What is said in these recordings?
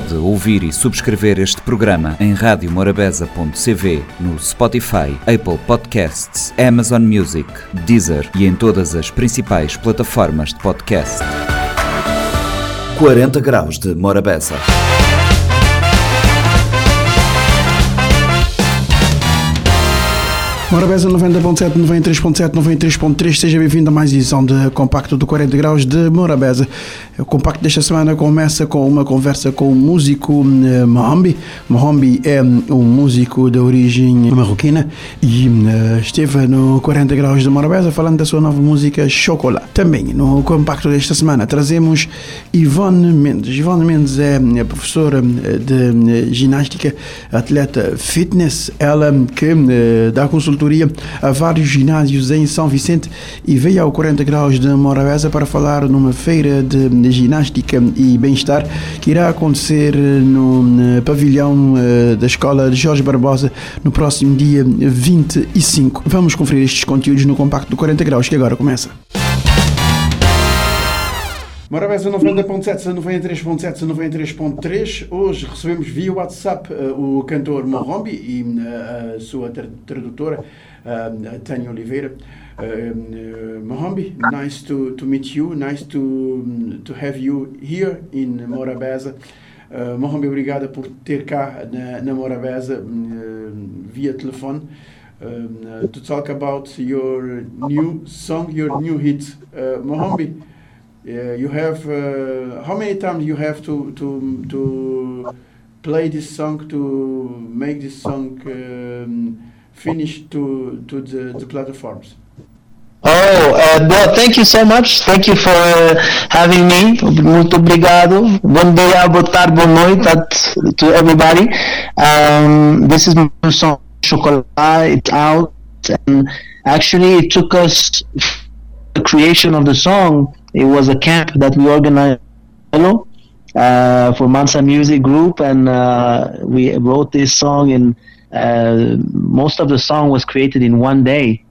Pode ouvir e subscrever este programa em radiomorabeza.cv, no Spotify, Apple Podcasts, Amazon Music, Deezer e em todas as principais plataformas de podcast. 40 graus de Morabeza. Morabeza 90.7, 93.7, 93.3, seja bem-vindo a mais edição de Compacto do 40 Graus de Morabeza. O compacto desta semana começa com uma conversa com o músico uh, Mohambi. Mohambi é um músico de origem marroquina e uh, esteve no 40 Graus de Morabeza falando da sua nova música Chocolat. Também no compacto desta semana trazemos Ivone Mendes. Ivone Mendes é, é professora de ginástica, atleta fitness, ela que uh, dá consultoria a vários ginásios em São Vicente e veio ao 40 Graus de Morabeza para falar numa feira de ginástica e bem-estar que irá acontecer no pavilhão eh, da Escola de Jorge Barbosa no próximo dia 25. Vamos conferir estes conteúdos no compacto do 40 graus que agora começa. Morabeza 90.7, 93.7, 93.3. Hoje recebemos via WhatsApp uh, o cantor Morrombi e uh, a sua tradutora uh, Tânia Oliveira. Uh, Mohambi, nice to, to meet you, nice to, to have you here in Morabeza. Uh, Mohambi, obrigada por ter cá na, na Morabeza via telefone. Um, to talk about your new song, your new hit, uh, Mohambi. Uh, you have uh, how many times you have to to to play this song to make this song um, finish to to the, the platforms? Oh, uh, well, thank you so much. Thank you for uh, having me. Muito obrigado. Bom dia, boa tarde, boa noite to everybody. Um, this is my song, Chocolat. It's out. And actually, it took us the creation of the song. It was a camp that we organized uh, for Mansa Music Group, and uh, we wrote this song. And uh, most of the song was created in one day,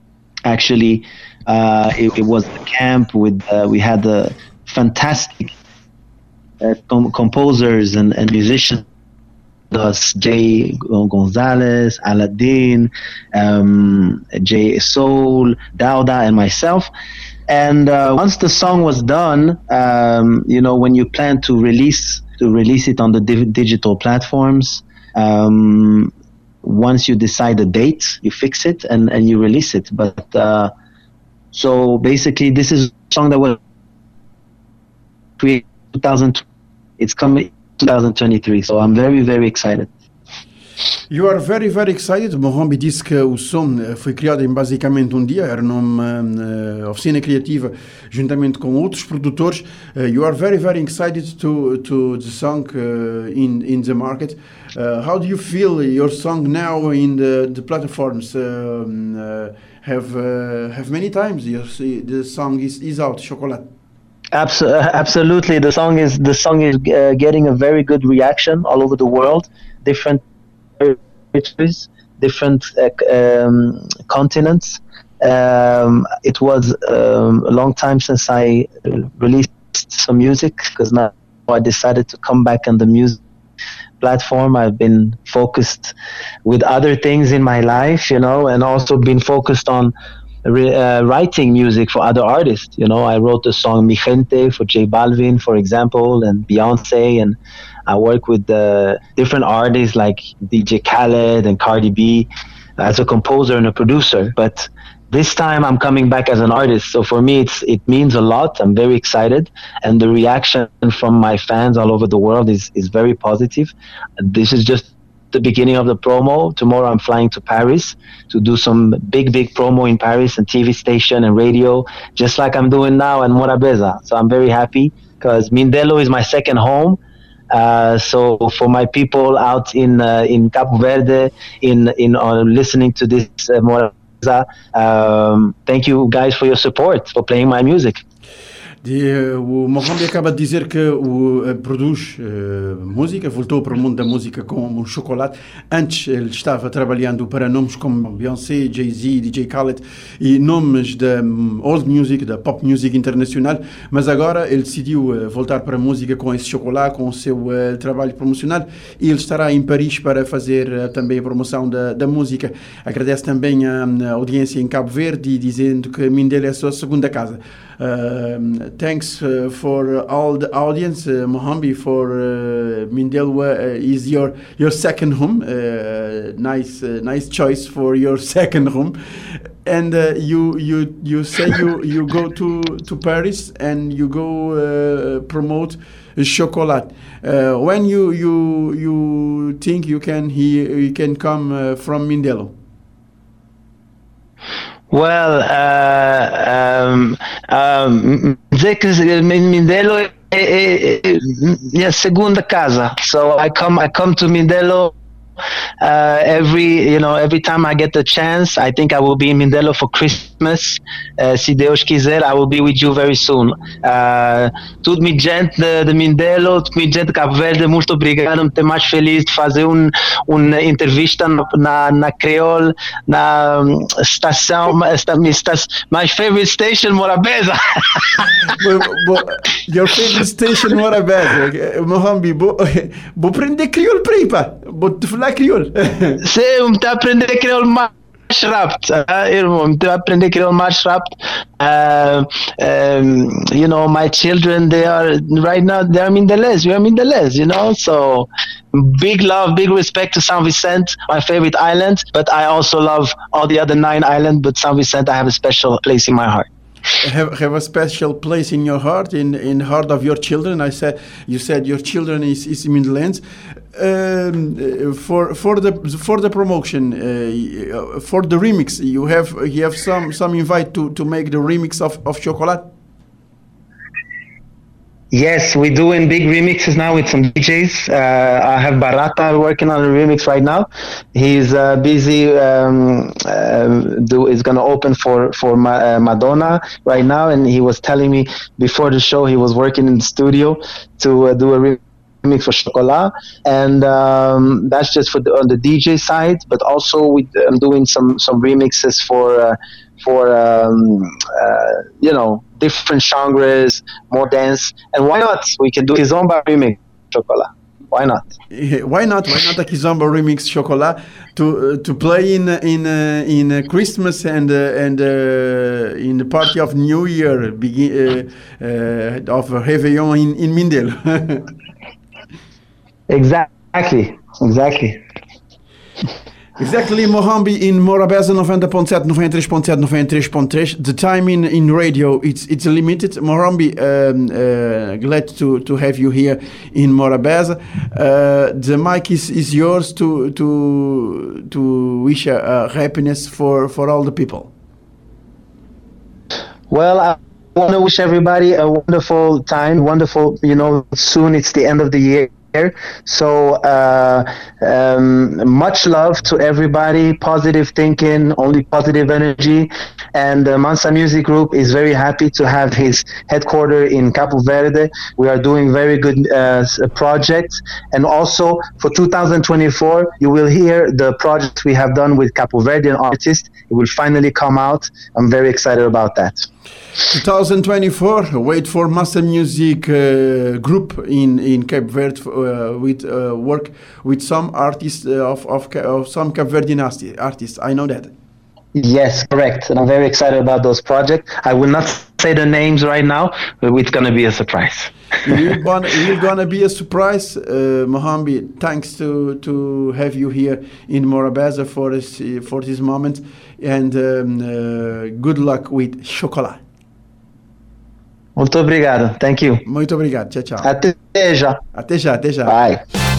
actually. Uh, it, it, was a camp with uh, we had the fantastic uh, com- composers and, and musicians. Us Jay Gonzalez, Aladdin, um, Jay Soul, Dauda, and myself. And uh, once the song was done, um, you know, when you plan to release to release it on the digital platforms, um, once you decide the date, you fix it and, and you release it. But uh, so basically, this is a song that was created 2000. It's coming 2023. So I'm very very excited. You are very, very excited. Mohammed disse que o som eh, foi criado em basicamente um dia, era numa uh, oficina criativa juntamente com outros produtores. Uh, you are very, very excited to, to the song uh, in, in the market. how do you feel your song now in the, the platforms? Um, have have many times the song is, is out, Chocolat. Absolutely, the song is the song is getting a very good reaction all over the world. Different countries, different uh, um, continents. Um, it was um, a long time since I released some music because now I decided to come back on the music platform. I've been focused with other things in my life, you know, and also been focused on uh, writing music for other artists. You know, I wrote the song Mi Gente for J Balvin, for example, and Beyonce, and I work with uh, different artists like DJ Khaled and Cardi B as a composer and a producer. But this time I'm coming back as an artist. So for me, it's it means a lot. I'm very excited, and the reaction from my fans all over the world is is very positive. This is just the beginning of the promo. Tomorrow I'm flying to Paris to do some big, big promo in Paris and TV station and radio, just like I'm doing now in Morabeza. So I'm very happy because Mindelo is my second home. Uh, so for my people out in uh, in Capo Verde, in in uh, listening to this uh, um, thank you guys for your support for playing my music. De, o Mohamed acaba de dizer que o, uh, produz uh, música, voltou para o mundo da música com um chocolate. Antes ele estava trabalhando para nomes como Beyoncé, Jay-Z, DJ Khaled e nomes da um, old music, da pop music internacional, mas agora ele decidiu uh, voltar para a música com esse chocolate, com o seu trabalho promocional e ele estará em Paris para fazer também a promoção da, da música. Agradece também a, a audiência em Cabo Verde, dizendo que Mindelo é a sua segunda casa. Um, thanks uh, for all the audience, uh, Mohambi, for uh, Mindelo is your your second home. nice, nice choice for your second home. And you you you say you you go to to Paris and you go promote chocolate. Uh, when you you you think you can he you can come uh, from Mindelo? Well, uh, um, um, Mindelo é, é, minha segunda casa. So I come I come to Mindelo uh, every you know every time I get the chance. I think I will be in Mindelo for Christmas. Uh, se Deus quiser, I will be with you very soon. Uh, tudo me gente de, de Mindelo, tudo me gente de Cabo Verde, muito obrigado. Estou mais feliz de fazer um, uma entrevista na, na Creole, na estação, esta, esta, my favorite station, Morabeza. your favorite station, Morabeza. Mohambi, vou, aprender Creole para ir, pá. Vou te falar Creole. Sim, está a aprender Creole mais rápido, uh, irmão, estou a aprender Creole mais rápido. Uh, um, you know, my children, they are right now, they are in the Mindalese, we are in the Mindalese, you know, so big love, big respect to San Vicente, my favorite island, but I also love all the other nine islands, but San Vicente, I have a special place in my heart have, have a special place in your heart, in in heart of your children. I said you said your children is is in the lands. Um, for for the for the promotion uh, for the remix, you have you have some some invite to to make the remix of of chocolate. Yes, we're doing big remixes now with some DJs. Uh, I have Barata working on a remix right now. He's uh, busy. Um, uh, do, is going to open for for Ma- uh, Madonna right now, and he was telling me before the show he was working in the studio to uh, do a remix remix for Chocolat, and um, that's just for the, on the DJ side. But also, we, I'm doing some some remixes for uh, for um, uh, you know different genres, more dance, and why not? We can do Kizomba remix Chocolat. Why not? Why not? Why not a Kizomba remix Chocolat to uh, to play in in uh, in uh, Christmas and uh, and in the party of New Year begin of Réveillon in in Mindelo. Exactly, exactly. Exactly, Mohambi in Morabeza 90.7, 93.7, 93.3. The time in, in radio it's it's limited. Mohambi, um, uh, glad to, to have you here in Morabeza. Uh, the mic is, is yours to to to wish uh, happiness for, for all the people. Well, I want to wish everybody a wonderful time, wonderful. You know, soon it's the end of the year so uh, um, much love to everybody, positive thinking, only positive energy. And the Mansa Music Group is very happy to have his headquarters in Capo Verde. We are doing very good uh, projects. And also for 2024, you will hear the project we have done with Capo Verdean artists. It will finally come out. I'm very excited about that. 2024 wait for Master Music uh, group in in Cape Verde uh, with uh, work with some artists uh, of, of, of some Cape Verdean artists. I know that yes correct and I'm very excited about those projects I will not say the names right now but it's gonna be a surprise it's gonna, gonna be a surprise uh, Mohambi thanks to to have you here in Morabeza for this for this moment and um, uh, good luck with chocolate Muito obrigado. Thank you. Muito obrigado. Tchau, tchau. Até já. Até já, até já. Bye.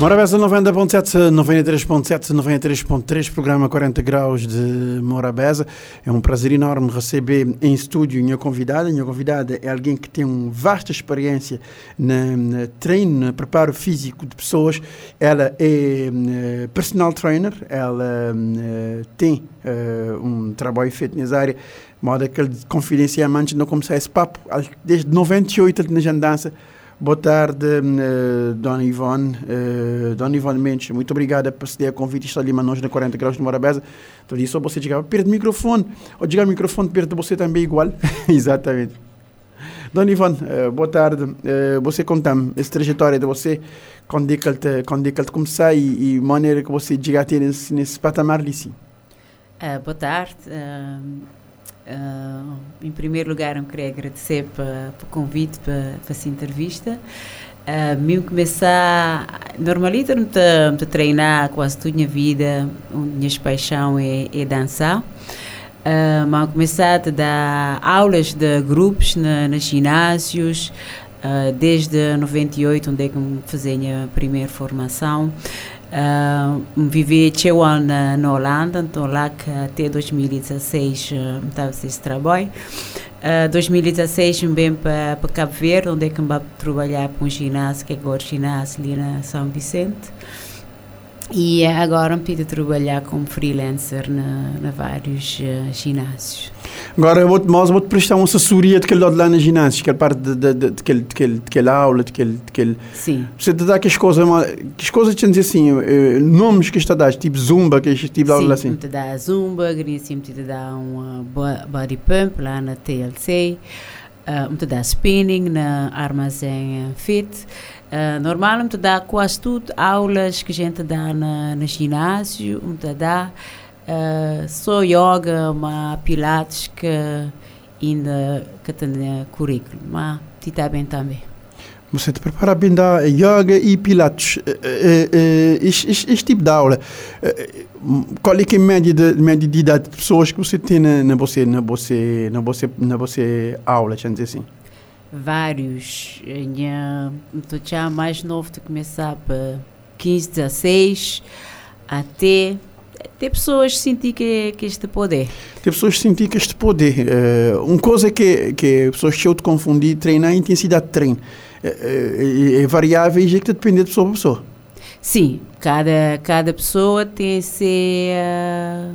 Morabeza 90.7, 93.7, 93.3, programa 40 graus de Morabeza. É um prazer enorme receber em estúdio minha convidada. Minha convidada é alguém que tem uma vasta experiência na, na treino, no preparo físico de pessoas. Ela é uh, personal trainer, ela uh, tem uh, um trabalho feito nessa área modo aquele confidencialmente não começar esse papo desde 98 na jandança Boa tarde, uh, Dona Ivone. Uh, Dona Ivone Mendes, muito obrigada por ceder a convite. Estou ali nós na 40 graus de Morabeza. Então, disse só você chegar perto do microfone. Ou chegar o microfone perto de você também igual. Exatamente. Dona Ivone, uh, boa tarde. Uh, você conta-me essa trajetória de você, quando é que ele, quando é que ele começar e, e maneira que você chega a ter nesse, nesse patamar ali, sim. Uh, boa tarde. Uh, em primeiro lugar, eu queria agradecer pelo convite para essa entrevista. Uh, começar, normalmente eu me treinar quase toda a minha vida, a minha paixão é, é dançar. Uh, mas começar a dar aulas de grupos na, nos ginásios, uh, desde 98, onde é que eu fazia a minha primeira formação. Uh, vivi cinco anos na, Holanda, então lá que até 2016 uh, estava esse trabalho. Uh, 2016 vim para Cabo Verde, onde é que vou trabalhar para um ginásio, que é agora ginásio ali na São Vicente. E agora me trabalhar como freelancer na, na vários uh, ginásios. Agora, vou, mas vou-te prestar uma assessoria de aquele lado lá na ginásio, aquela parte de, de, de, de, aquele, de, aquele, de aquela aula, de aquele, de aquele... Sim. Você te dá aquelas coisas, que coisas te dizer assim, nomes que está a dar, tipo zumba, que é tipo de aula assim? Sim, te dá zumba, sim te dá um body pump lá na TLC, uh, te dá spinning na armazém fit, Uh, normalmente dá quase tudo aulas que a gente dá na, no ginásio, onde dá uh, só yoga, mas pilates que ainda que tem currículo, mas está bem também. Você te prepara bem da yoga e pilates. Este, este, este tipo de aula, qual é, que é a média de, média de idade de pessoas que você tem na, na, você, na, você, na, você, na você aula, deixa dizer assim? vários. Estou já mais novo de começar para 15, 16, até ter pessoas sentir que, que este poder. Ter pessoas sentir que este poder. Uh, uma coisa que, que pessoas cheias de confundir, treinar a intensidade de treino. Uh, é, é variável e é que depende de pessoa para pessoa. Sim, cada, cada pessoa tem seu, uh,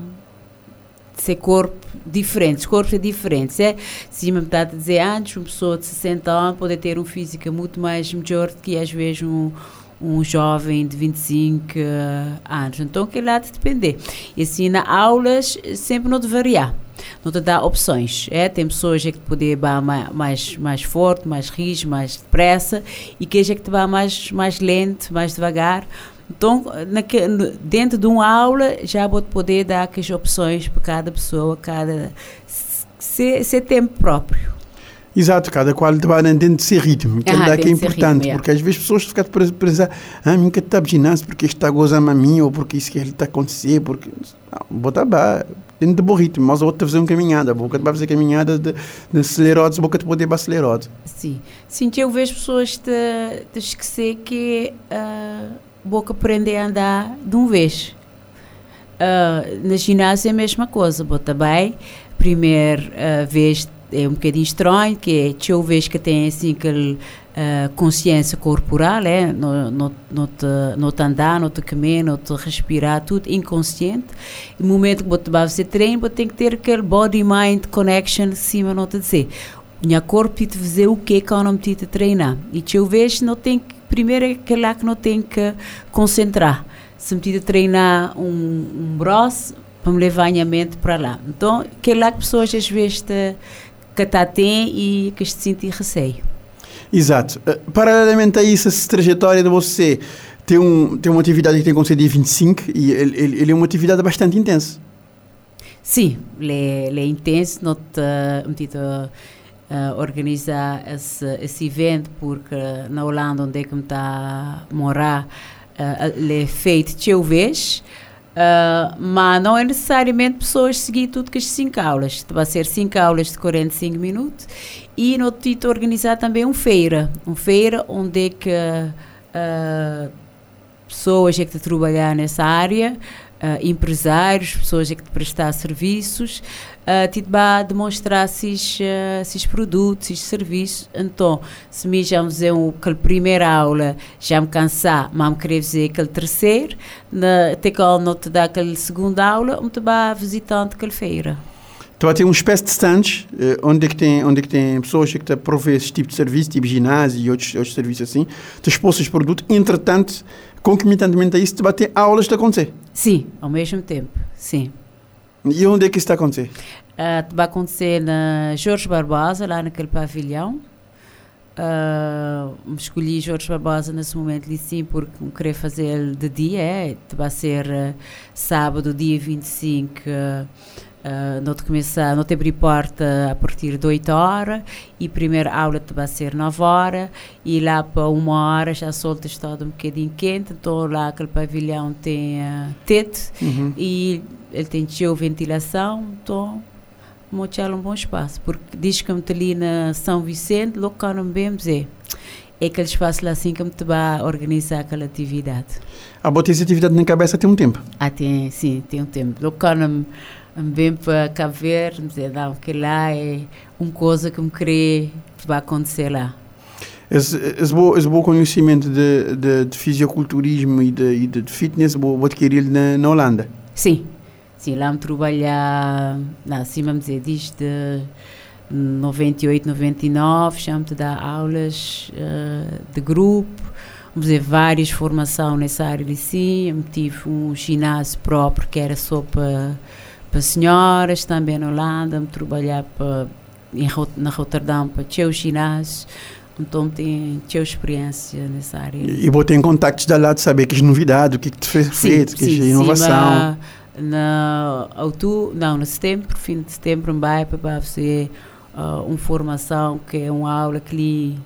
seu corpo diferentes, corpos é diferentes. É, se me está a dizer antes, uma pessoa de 60 anos pode ter um físico muito mais melhor do que às vezes um, um jovem de 25 anos. Então, que lá de depender. E assim, na aulas, sempre não de variar. Não te dá opções. É? Tem pessoas que poder ir mais, mais forte, mais rígido, mais depressa, e que é que te vai mais, mais lento, mais devagar. Então, dentro de uma aula, já vou poder dar as opções para cada pessoa, cada ser, ser tempo próprio. Exato, cada qual trabalha dentro de seu ritmo, que, ah, é, que é importante, ritmo, é. porque às vezes as pessoas ficam a pensar, ah, que está ginásio porque está gozando a mim, ou porque isso que ele está acontecendo, porque. Não, bota bem, dentro de bom ritmo, mas a outra fazer uma caminhada, a boca vai fazer caminhada de, de acelerados, a boca te poder acelerado. Sim, sim, eu vejo pessoas te, te esquecer que. Uh, boca aprender a andar de uma vez. Uh, na ginásio é a mesma coisa, bota bem, primeira uh, vez é um bocadinho estranho, que é a vez que tem assim aquele uh, consciência corporal, é, não, não, não, te, te andar, não te comer, não te respirar, tudo inconsciente. No momento que você vai fazer treino, você tem que ter aquele body-mind connection cima, não te dizer. Minha corpo te fazer o que é que eu não te treinar. E vejo não tem que primeiro é lá que não tem que concentrar. Se me a treinar um, um braço, para me levar a minha mente para lá. Então, aquele lá que pessoas às vezes te, que tem e que se sentem receio. Exato. Uh, paralelamente a isso, essa trajetória de você tem, um, tem uma atividade que tem com dia 25 e ele, ele, ele é uma atividade bastante intensa. Sim, ele é, ele é intenso, não te, uh, organizar esse, esse evento, porque na Holanda, onde é que me está a morar, uh, ele é feito teu vez. Uh, mas não é necessariamente pessoas seguir tudo que as 5 aulas. Vai ser 5 aulas de 45 minutos e no título organizar também uma feira. Uma feira onde é que uh, pessoas é que trabalhar nessa área empresários, pessoas que te prestar serviços, uh, te vai demonstrar esses, uh, esses produtos, esses serviços. Então, se me já fazer aquela primeira aula, já me cansar, mas me querer fazer aquele terceiro, até que não te dá aquela segunda aula, me te vai visitando aquela feira. Vai ter uma espécie de stands eh, onde, é que tem, onde é que tem pessoas que te provê esse tipo de serviço, tipo ginásio e outros, outros serviços assim. Tu expôs esse produto, entretanto, concomitantemente a isso, vai ter aulas de acontecer. Sim, ao mesmo tempo, sim. E onde é que isso está a acontecer? Uh, vai acontecer na Jorge Barbosa, lá naquele pavilhão. Uh, escolhi Jorge Barbosa nesse momento ali sim porque queria fazer de dia é, vai ser uh, sábado dia 25 uh, Uh, não te começar, não te abrir porta a partir de 8 horas e a primeira aula te vai ser 9 horas e lá para uma hora já solta está um bocadinho quente, então lá aquele pavilhão tem uh, teto uhum. e ele tem cheio ventilação, então muito um bom espaço, porque diz que ali na São Vicente, local bem dizer é aquele espaço lá assim que me vai organizar aquela atividade. A botar essa atividade na cabeça tem um tempo? Ah, tem, sim, tem um tempo. Local bem para cá ver, dizer, não, que lá é uma coisa que me queria que vai acontecer lá. Esse, esse, bom, esse bom conhecimento de, de, de fisioculturismo e de, e de fitness vou, vou adquirir na, na Holanda? Sim, sim, lá me trabalhar, não, assim vamos dizer, desde 98, 99, já me dar aulas uh, de grupo, vamos dizer, várias formações nessa área de sim, eu tive um ginásio próprio que era só para para senhoras, também na Holanda, me trabalhar para, em, na Roterdão para teu ginásio. Então tenho teu experiência nessa área. E, e em contactos da lado saber que é novidade, o que, que te fez feito, que é inovação. Sim, na outubro, não, no setembro, fim de setembro, em Baia, para fazer uh, uma formação que é uma aula que li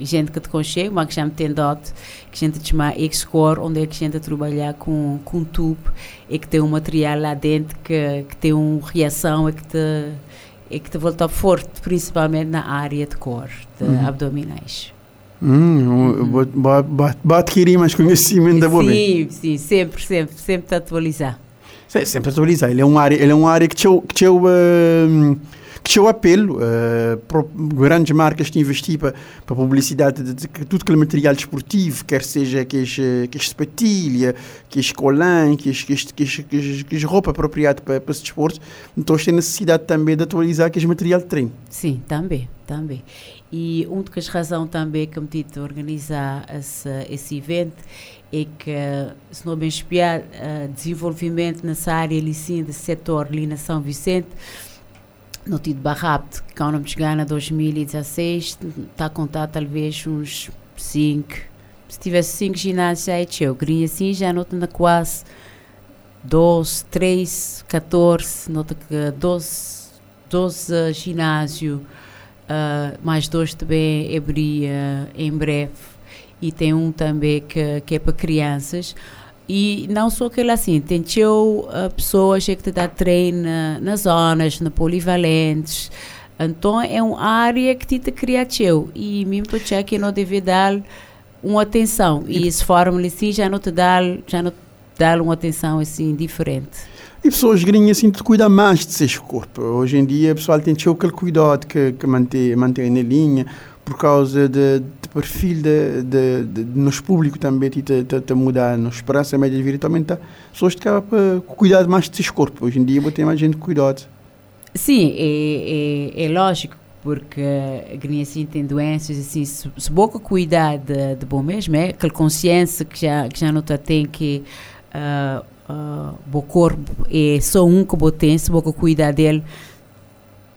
gente que te conchega, mas que já me tem dado, que a gente chama X-Core, onde é que a gente trabalhar com, com tubo e que tem um material lá dentro que, que tem uma reação e que te, e que te volta forte, principalmente na área de core, de uhum. abdominais. Hum, uhum. adquirir mais conhecimento da boa Sim, sim, sempre, sempre, sempre te atualizar. Sim, sempre atualizar. Ele é uma área, ele é uma área que te, que te, uh, que seu apelo uh, para grandes marcas que investir para, para publicidade de, de, de, tudo aquele material desportivo, quer seja que é, que sapatilha, que é colã, que é, que que que roupa apropriada para, para esse desporto, então tem necessidade também de atualizar que é material de treino. Sim, também, também. E uma das razões também que me tive organizar esse, esse evento é que, se não bem espiar, uh, desenvolvimento nessa área ali sim, do setor ali na São Vicente, no tido barrapto, que quando me chegar na 2016, está a contar talvez uns 5. Se tivesse 5 ginásios, já é teu. Queria assim, já nota na quase 12, 13, 14, nota que 12, 12 ginásio, uh, mais dois também abria em breve. E tem um também que, que é para crianças. E não só aquele assim, tem uh, pessoas que te dá treino na, nas zonas, na polivalentes. Então é uma área que te cria teu. E mesmo para que não deve dar uma atenção. E esse fórum assim já não te dá, já não te dá uma atenção assim diferente. E pessoas grinhas assim te cuidam mais de seu corpo. Hoje em dia o pessoal tem aquele cuidado que, que mantém, mantém na linha por causa de, de perfil de, de, de, de, também te, te mudar, na esperança média de vida também está. Pessoas que para cuidar mais de seus corpos. Hoje em dia tem mais gente cuidado. Sim, é, é, é lógico, porque a assim tem doenças, assim, se, se boca cuidar de, de bom mesmo, é aquela consciência que já, que já não tem que uh, uh, o corpo é só um que tem, se boca cuidar dele,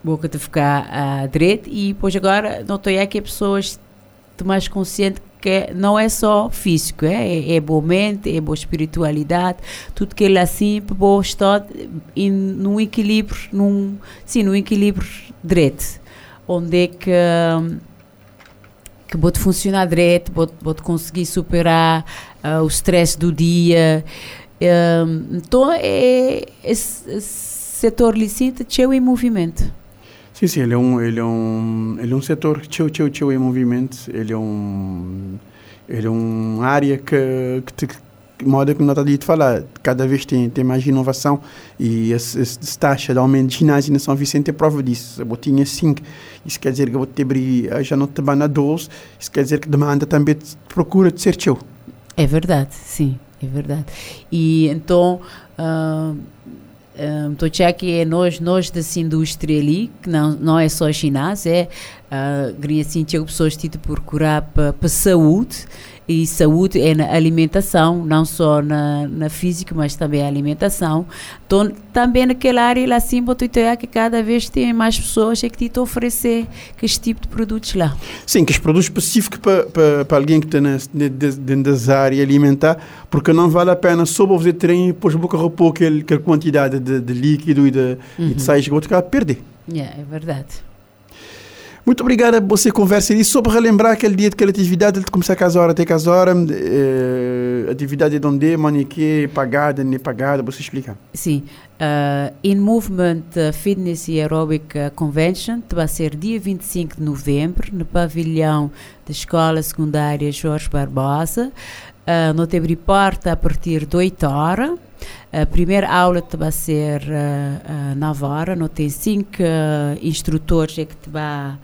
boca de ficar uh, direito e depois agora notei que as pessoas estão mais conscientes que não é só físico, é, é, é boa mente, é boa espiritualidade, tudo que ele assim, bom estado e num equilíbrio, num, sim, num equilíbrio direito, onde é que que pode funcionar direito, pode, conseguir superar uh, o stress do dia. Um, então, é, esse, esse setor licita cheio em movimento. Sim, sim, ele é um, ele é um, ele é um setor tchau, tchau, tchau em movimento. Ele é um, ele é uma área que, que, te, modo que não está de falar, cada vez tem, tem mais inovação e essa taxa de aumento de ginásio na São Vicente é prova disso. Eu tinha 5, isso quer dizer que eu vou ter já não te na 12, isso quer dizer que demanda também procura de ser teu. É verdade, sim, é verdade. E então, uh, Um, que é nós, nós dessa indústria ali, que não, não é só chinês, é uh, assim, tinha pessoas que procurar para saúde e saúde é na alimentação, não só na, na física, mas também a alimentação. Então, também naquela área lá sim, que cada vez tem mais pessoas é que te oferecer esse tipo de produtos lá. Sim, que os produtos específicos para, para, para alguém que está dentro da área alimentar, porque não vale a pena só você treino e depois boca repor aquela, quantidade de, de líquido e de, uhum. e de sais que perder. Yeah, é verdade. Muito obrigado por você conversa e só para relembrar aquele dia de aquela atividade de começar a casa hora até casa hora, eh, atividade de onde, que pagada, nem pagada, você explica. Sim, uh, In Movement Fitness e Aerobic Convention vai ser dia 25 de novembro no pavilhão da Escola Secundária Jorge Barbosa. Uh, não tem porta a partir de 8 horas. A primeira aula vai ser uh, uh, 9 horas, não tem cinco uh, instrutores é que te vai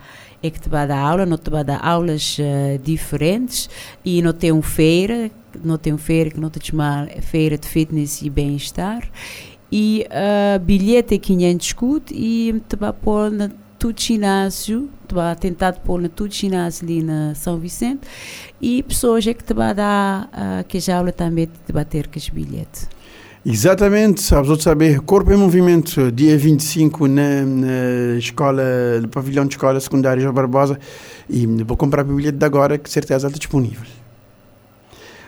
é que te vai dar aula, não te vai dar aulas uh, diferentes. E não tem um feira, não tem um feira que não te chama feira de fitness e bem-estar. E uh, bilhete é 500 escudo e te vai pôr na tudo ginásio, te vai tentar pôr na tudo ginásio ali na São Vicente e pessoas é que te vai dar uh, que a aula também te vai ter que os bilhetes. Exatamente, sabes outro saber, Corpo em Movimento, dia 25 na, na escola, no pavilhão de escola secundária João Barbosa e vou comprar o bilhete de agora que certeza está disponível.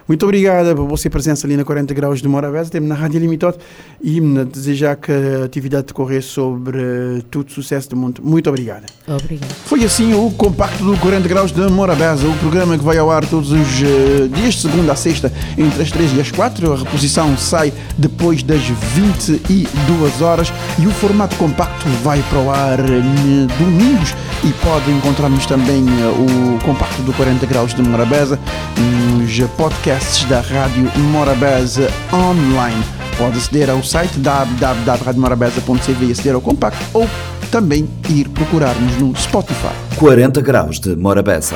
Muito obrigada por você presença ali na 40 Graus de Morabeza, temos na Rádio Limitada e desejar que a atividade decorrer sobre todo sucesso do mundo. Muito obrigada. Obrigada. Foi assim o compacto do 40 Graus de Morabeza, o programa que vai ao ar todos os uh, dias, de segunda a sexta, entre as 3 e as 4. A reposição sai depois das 22 horas e o formato compacto vai para o ar uh, domingos e pode encontrar-nos também uh, o compacto do 40 Graus de Morabeza nos podcasts da Rádio Morabeza online. Pode aceder ao site www.radiomorabeza.cv e aceder ao compacto ou também ir procurar-nos no Spotify. 40 graus de Morabeza.